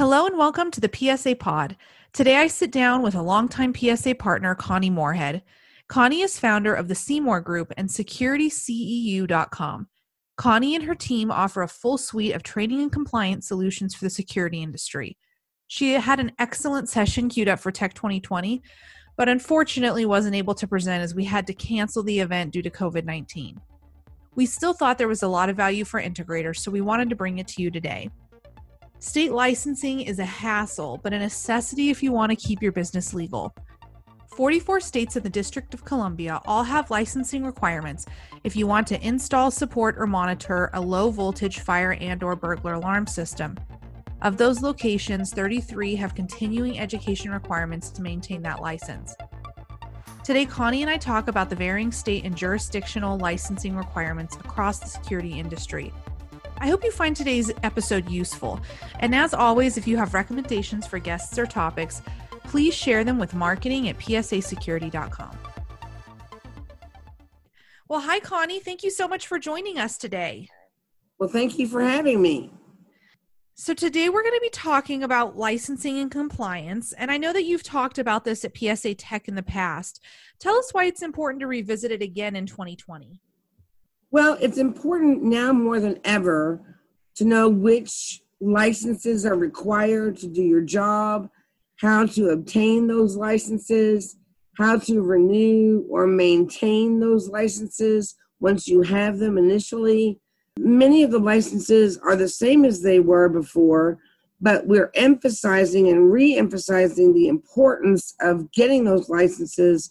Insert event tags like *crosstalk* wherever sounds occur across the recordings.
Hello and welcome to the PSA Pod. Today I sit down with a longtime PSA partner, Connie Moorhead. Connie is founder of the CMOOR Group and SecurityCEU.com. Connie and her team offer a full suite of training and compliance solutions for the security industry. She had an excellent session queued up for Tech 2020, but unfortunately wasn't able to present as we had to cancel the event due to COVID 19. We still thought there was a lot of value for integrators, so we wanted to bring it to you today. State licensing is a hassle, but a necessity if you want to keep your business legal. 44 states in the District of Columbia all have licensing requirements if you want to install, support, or monitor a low voltage fire and or burglar alarm system. Of those locations, 33 have continuing education requirements to maintain that license. Today, Connie and I talk about the varying state and jurisdictional licensing requirements across the security industry. I hope you find today's episode useful. And as always, if you have recommendations for guests or topics, please share them with marketing at psasecurity.com. Well, hi, Connie. Thank you so much for joining us today. Well, thank you for having me. So, today we're going to be talking about licensing and compliance. And I know that you've talked about this at PSA Tech in the past. Tell us why it's important to revisit it again in 2020. Well, it's important now more than ever to know which licenses are required to do your job, how to obtain those licenses, how to renew or maintain those licenses once you have them initially Many of the licenses are the same as they were before, but we're emphasizing and re emphasizing the importance of getting those licenses.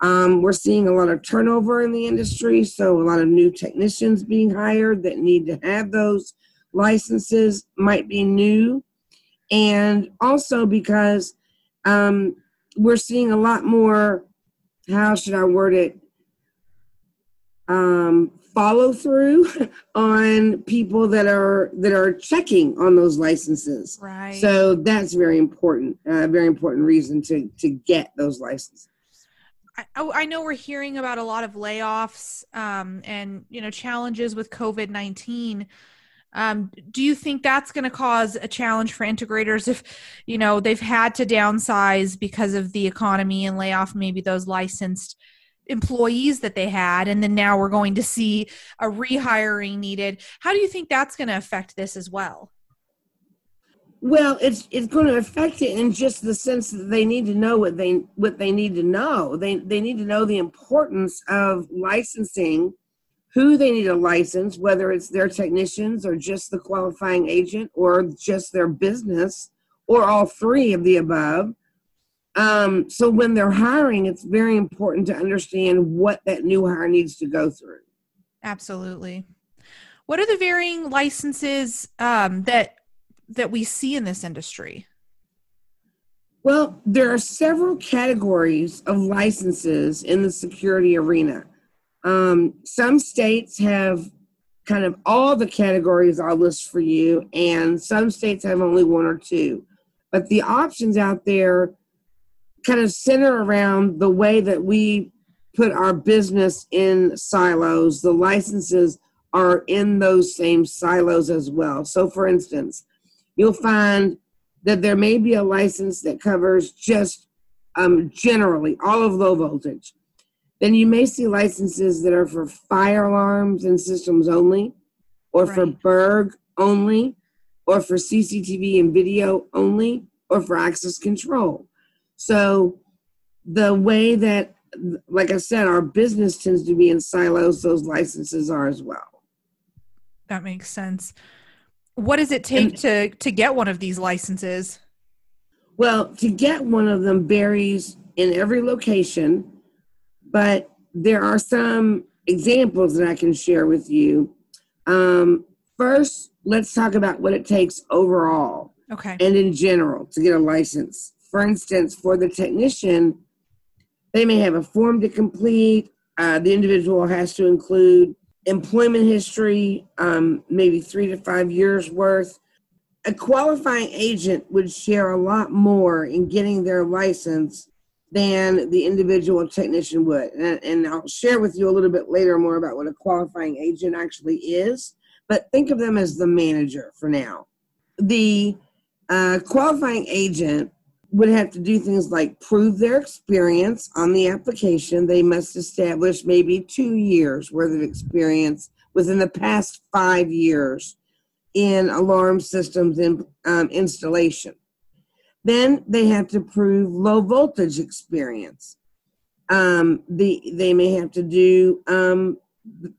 Um, we're seeing a lot of turnover in the industry, so a lot of new technicians being hired that need to have those licenses might be new. And also because um, we're seeing a lot more, how should I word it? Um, follow through *laughs* on people that are that are checking on those licenses. Right. So that's very important. A uh, very important reason to to get those licenses. I, oh, I know we're hearing about a lot of layoffs um, and you know challenges with COVID nineteen. Um, do you think that's going to cause a challenge for integrators if you know they've had to downsize because of the economy and lay off maybe those licensed employees that they had and then now we're going to see a rehiring needed how do you think that's going to affect this as well well it's it's going to affect it in just the sense that they need to know what they what they need to know they they need to know the importance of licensing who they need to license whether it's their technicians or just the qualifying agent or just their business or all three of the above um, so when they're hiring, it's very important to understand what that new hire needs to go through. Absolutely. What are the varying licenses um, that that we see in this industry? Well, there are several categories of licenses in the security arena. Um, some states have kind of all the categories I'll list for you, and some states have only one or two. But the options out there kind of center around the way that we put our business in silos. The licenses are in those same silos as well. So, for instance, you'll find that there may be a license that covers just um, generally all of low voltage. Then you may see licenses that are for fire alarms and systems only, or right. for Burg only, or for CCTV and video only, or for access control. So the way that, like I said, our business tends to be in silos, those licenses are as well. That makes sense. What does it take and, to to get one of these licenses? Well, to get one of them varies in every location, but there are some examples that I can share with you. Um, first, let's talk about what it takes overall. Okay. And in general to get a license. For instance, for the technician, they may have a form to complete. Uh, the individual has to include employment history, um, maybe three to five years worth. A qualifying agent would share a lot more in getting their license than the individual technician would. And, and I'll share with you a little bit later more about what a qualifying agent actually is. But think of them as the manager for now. The A qualifying agent would have to do things like prove their experience on the application. They must establish maybe two years worth of experience within the past five years in alarm systems in, um, installation. Then they have to prove low voltage experience. Um, the, they may have to do um,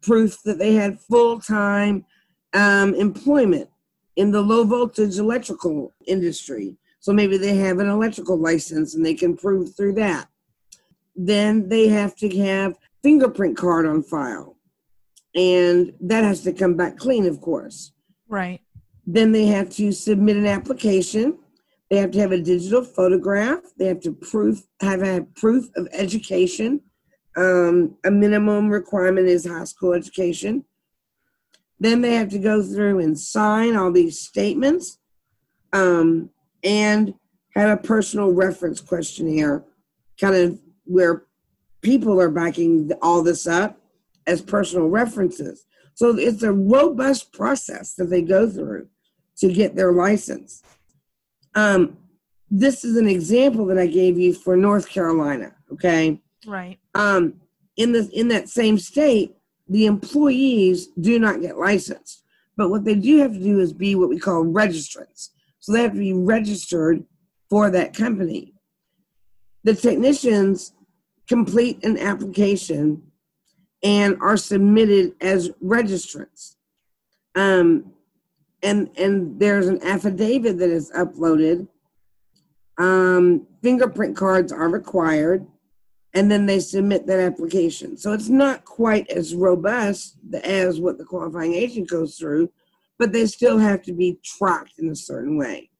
proof that they had full time um, employment in the low voltage electrical industry. So maybe they have an electrical license and they can prove through that. Then they have to have fingerprint card on file. And that has to come back clean, of course. Right. Then they have to submit an application they have to have a digital photograph. They have to proof have a proof of education. Um, a minimum requirement is high school education. Then they have to go through and sign all these statements, um, and have a personal reference questionnaire, kind of where people are backing all this up as personal references. So it's a robust process that they go through to get their license. Um, this is an example that I gave you for North Carolina. Okay. Right. Um, in the in that same state, the employees do not get licensed, but what they do have to do is be what we call registrants. So they have to be registered for that company. The technicians complete an application and are submitted as registrants. Um, and and there's an affidavit that is uploaded. Um, fingerprint cards are required, and then they submit that application. So it's not quite as robust as what the qualifying agent goes through, but they still have to be tracked in a certain way.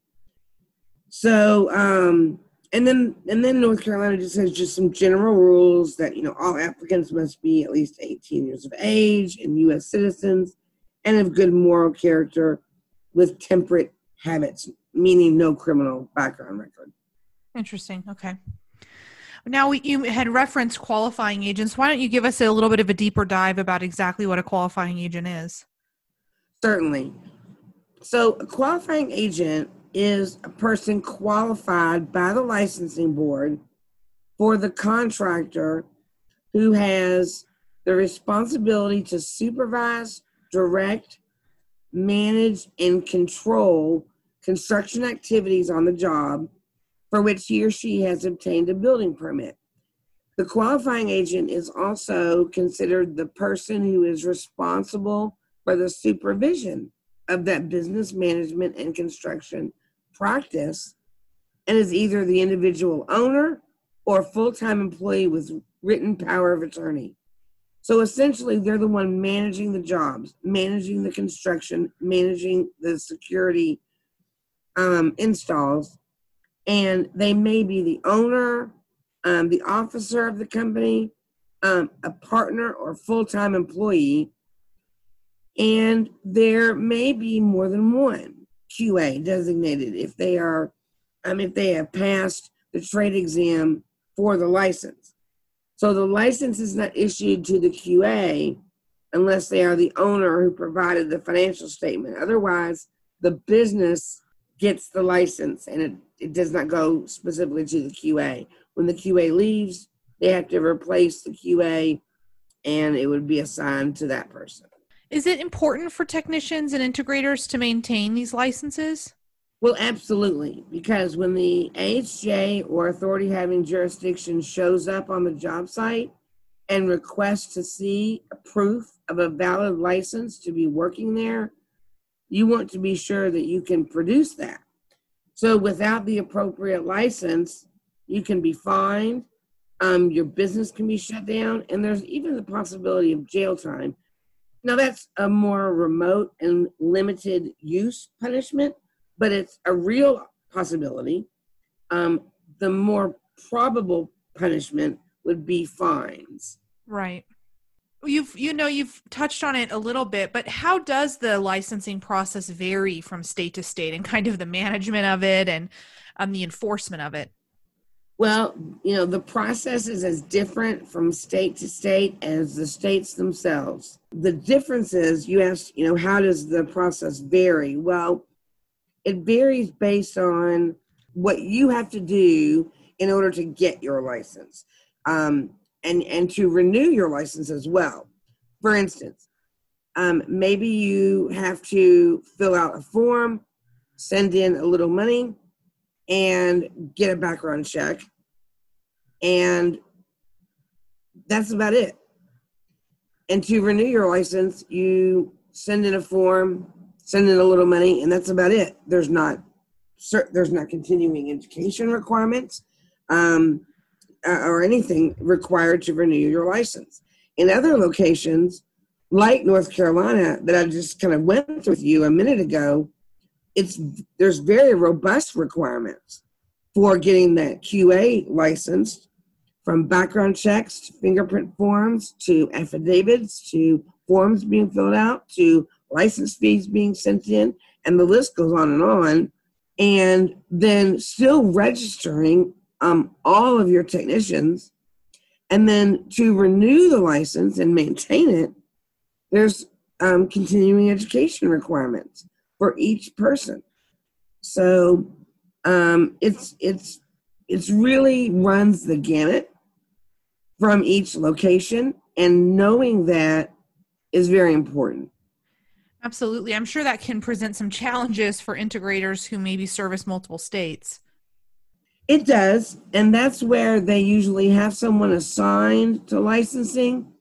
So, um, and then and then North Carolina just has just some general rules that you know all applicants must be at least 18 years of age and U.S. citizens and of good moral character with temperate habits, meaning no criminal background record. Interesting. Okay. Now you had referenced qualifying agents. Why don't you give us a little bit of a deeper dive about exactly what a qualifying agent is? Certainly. So, a qualifying agent is a person qualified by the licensing board for the contractor who has the responsibility to supervise, direct, manage, and control construction activities on the job for which he or she has obtained a building permit. The qualifying agent is also considered the person who is responsible for the supervision of that business management and construction practice. And is either the individual owner or full time employee with written power of attorney. So essentially, they're the one managing the jobs, managing the construction, managing the security um, installs, and they may be the owner, um, the officer of the company, um, a partner or full-time employee, and there may be more than one QA designated if they are, um, if they have passed the trade exam for the license. So the license is not issued to the QA unless they are the owner who provided the financial statement. Otherwise, the business gets the license and it, it does not go specifically to the QA. When the QA leaves, they have to replace the QA and it would be assigned to that person. Is it important for technicians and integrators to maintain these licenses? Well, absolutely, because when the AHJ or authority having jurisdiction shows up on the job site and requests to see proof of a valid license to be working there, you want to be sure that you can produce that. So, without the appropriate license, you can be fined, um, your business can be shut down, and there's even the possibility of jail time. Now, that's a more remote and limited use punishment but it's a real possibility. Um, the more probable punishment would be fines. Right. You've you know you've touched on it a little bit, but how does the licensing process vary from state to state and kind of the management of it and um, the enforcement of it? Well, you know, the process is as different from state to state as the states themselves. The difference is you ask, you know, how does the process vary? Well, it varies based on what you have to do in order to get your license um, and and to renew your license as well for instance um, maybe you have to fill out a form send in a little money and get a background check. And that's about it. And to renew your license you send in a form send in a little money and that's about it. There's not there's not continuing education requirements um, or anything required to renew your license. In other locations like north carolina that i just kind of went with you a minute ago it's there's very robust requirements for getting that qa license from background checks to fingerprint forms to affidavits to forms being filled out to license fees being sent in, and the list goes on and on. And then still registering um, all of your technicians. And then to renew the license and maintain it, there's um, continuing education requirements for each person. So um, it's it's it's really runs the gamut from each location and knowing that is very important. Absolutely. I'm sure that can present some challenges for integrators who maybe service multiple states. It does and that's where they usually have someone assigned to licensing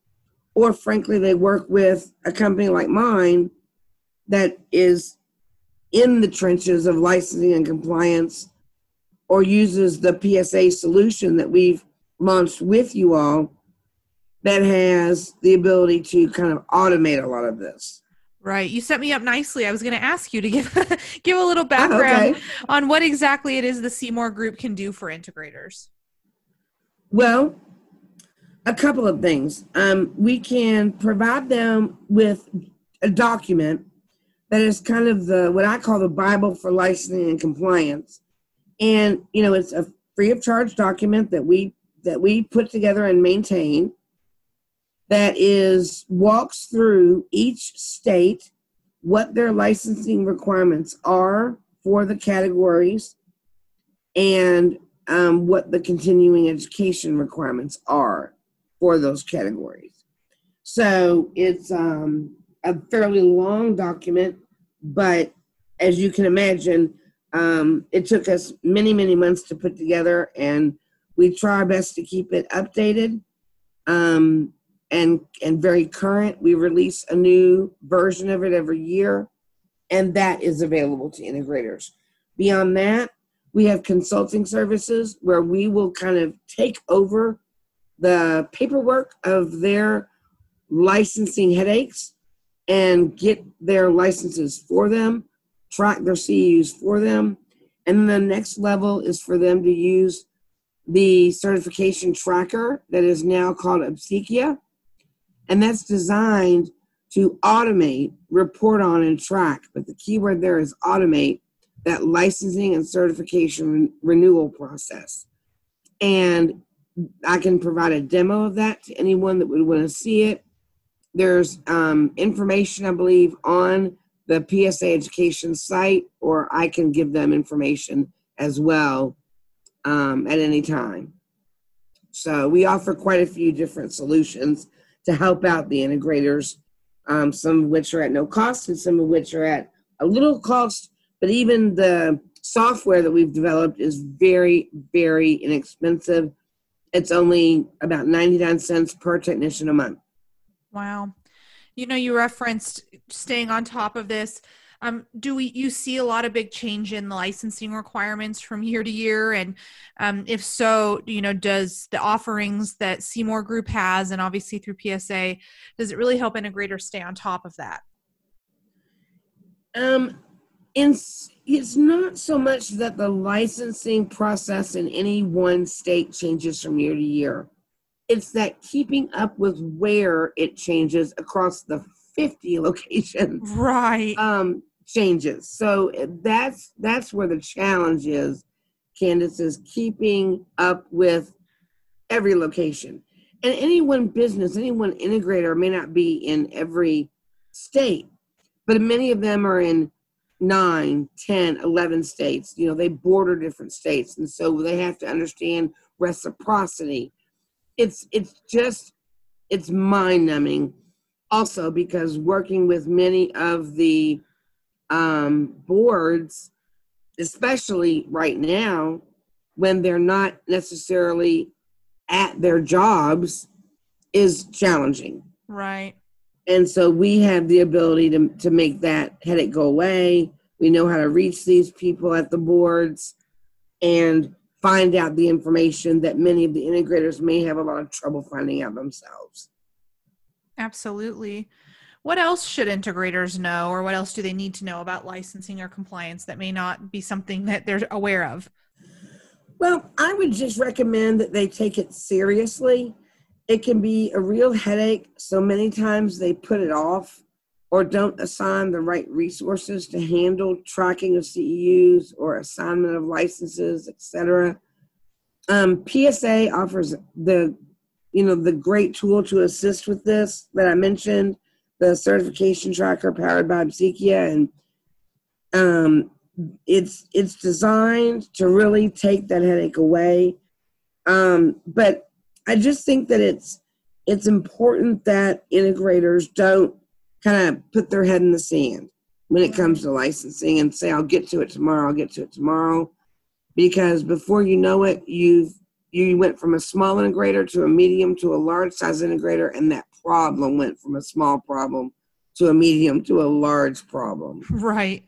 or frankly they work with a company like mine that is in the trenches of licensing and compliance or uses the psa solution that we've launched with you all that has the ability to kind of automate a lot of this. Right. You set me up nicely. I was going to ask you to give *laughs* give a little background oh, okay. on what exactly it is the CMOOR Group can do for integrators. Well, a couple of things. Um, we can provide them with a document that is kind of the what I call the Bible for licensing and compliance, and you know it's a free of charge document that we that we put together and maintain that is walks through each state what their licensing requirements are for the categories and um, what the continuing education requirements are for those categories. So it's um, a fairly long document, but as you can imagine, um, it took us many, many months to put together, and we try our best to keep it updated um, and and very current. We release a new version of it every year, and that is available to integrators. Beyond that, we have consulting services where we will kind of take over the paperwork of their licensing headaches and get their licenses for them, track their CEUs for them. And the next level is for them to use the certification tracker that is now called Obsequio. And that's designed to automate, report on, and track. But the key word there is automate that licensing and certification re- renewal process. And I can provide a demo of that to anyone that would want to see it. There's um, information, I believe, on the PSA education site, or I can give them information as well um, at any time. So we offer quite a few different solutions to help out the integrators, um, some of which are at no cost and some of which are at a little cost. But even the software that we've developed is very, very inexpensive. It's only about 99 cents per technician a month. Wow. You know, you referenced staying on top of this. Um, do we you see a lot of big change in the licensing requirements from year to year? And um, if so, you know, does the offerings that CMOOR Group has, and obviously through PSA, does it really help integrators stay on top of that? Um, it's it's not so much that the licensing process in any one state changes from year to year. It's that keeping up with where it changes across the 50 *laughs* locations right um changes so that's that's where the challenge is Candice is keeping up with every location and any one business any one integrator may not be in every state but many of them are in nine, 10, 11 states. You know, they border different states. And so they have to understand reciprocity. It's, it's just, it's mind numbing. Also, because working with many of the um, boards, especially right now, when they're not necessarily at their jobs, is challenging. Right. And so we have the ability to, to make that headache go away. We know how to reach these people at the boards and find out the information that many of the integrators may have a lot of trouble finding out themselves. Absolutely. What else should integrators know, or what else do they need to know about licensing or compliance that may not be something that they're aware of? Well, I would just recommend that they take it seriously it can be a real headache. So many times they put it off or don't assign the right resources to handle tracking of CEUs or assignment of licenses, etc. Um, PSA offers the you know the great tool to assist with this that I mentioned, the certification tracker powered by Obsequio, and um, it's it's designed to really take that headache away. Um, but I just think that it's it's important that integrators don't kind of put their head in the sand when it comes to licensing and say I'll get to it tomorrow, I'll get to it tomorrow because before you know it you've you went from a small integrator to a medium to a large size integrator and that problem went from a small problem to a medium to a large problem. Right.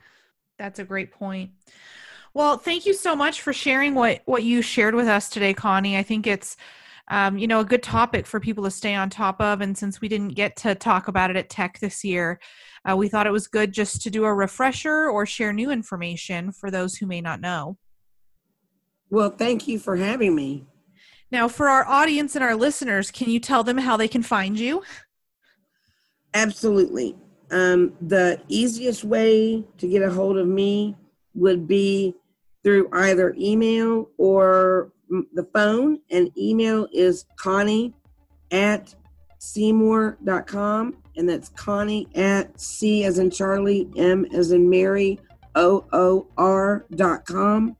That's a great point. Well, thank you so much for sharing what what you shared with us today, Connie. I think it's um, you know, a good topic for people to stay on top of. And since we didn't get to talk about it at Tech this year, uh, we thought it was good just to do a refresher or share new information for those who may not know. Well, thank you for having me. Now, for our audience and our listeners, can you tell them how they can find you? Absolutely. Um, the easiest way to get a hold of me would be through either email or the phone and email is Connie at CMOOR.com. And that's Connie at C as in Charlie, M as in Mary, O O R dot com.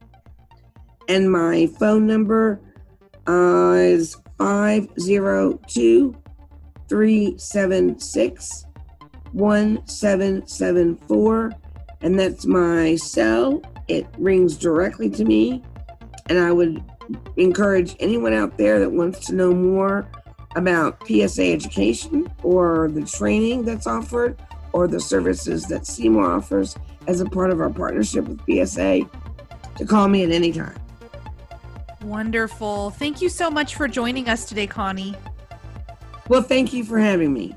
And my phone number uh, is 502 376 1774. And that's my cell. It rings directly to me. And I would encourage anyone out there that wants to know more about PSA education or the training that's offered or the services that CMOOR offers as a part of our partnership with PSA to call me at any time. Wonderful. Thank you so much for joining us today, Connie. Well, thank you for having me.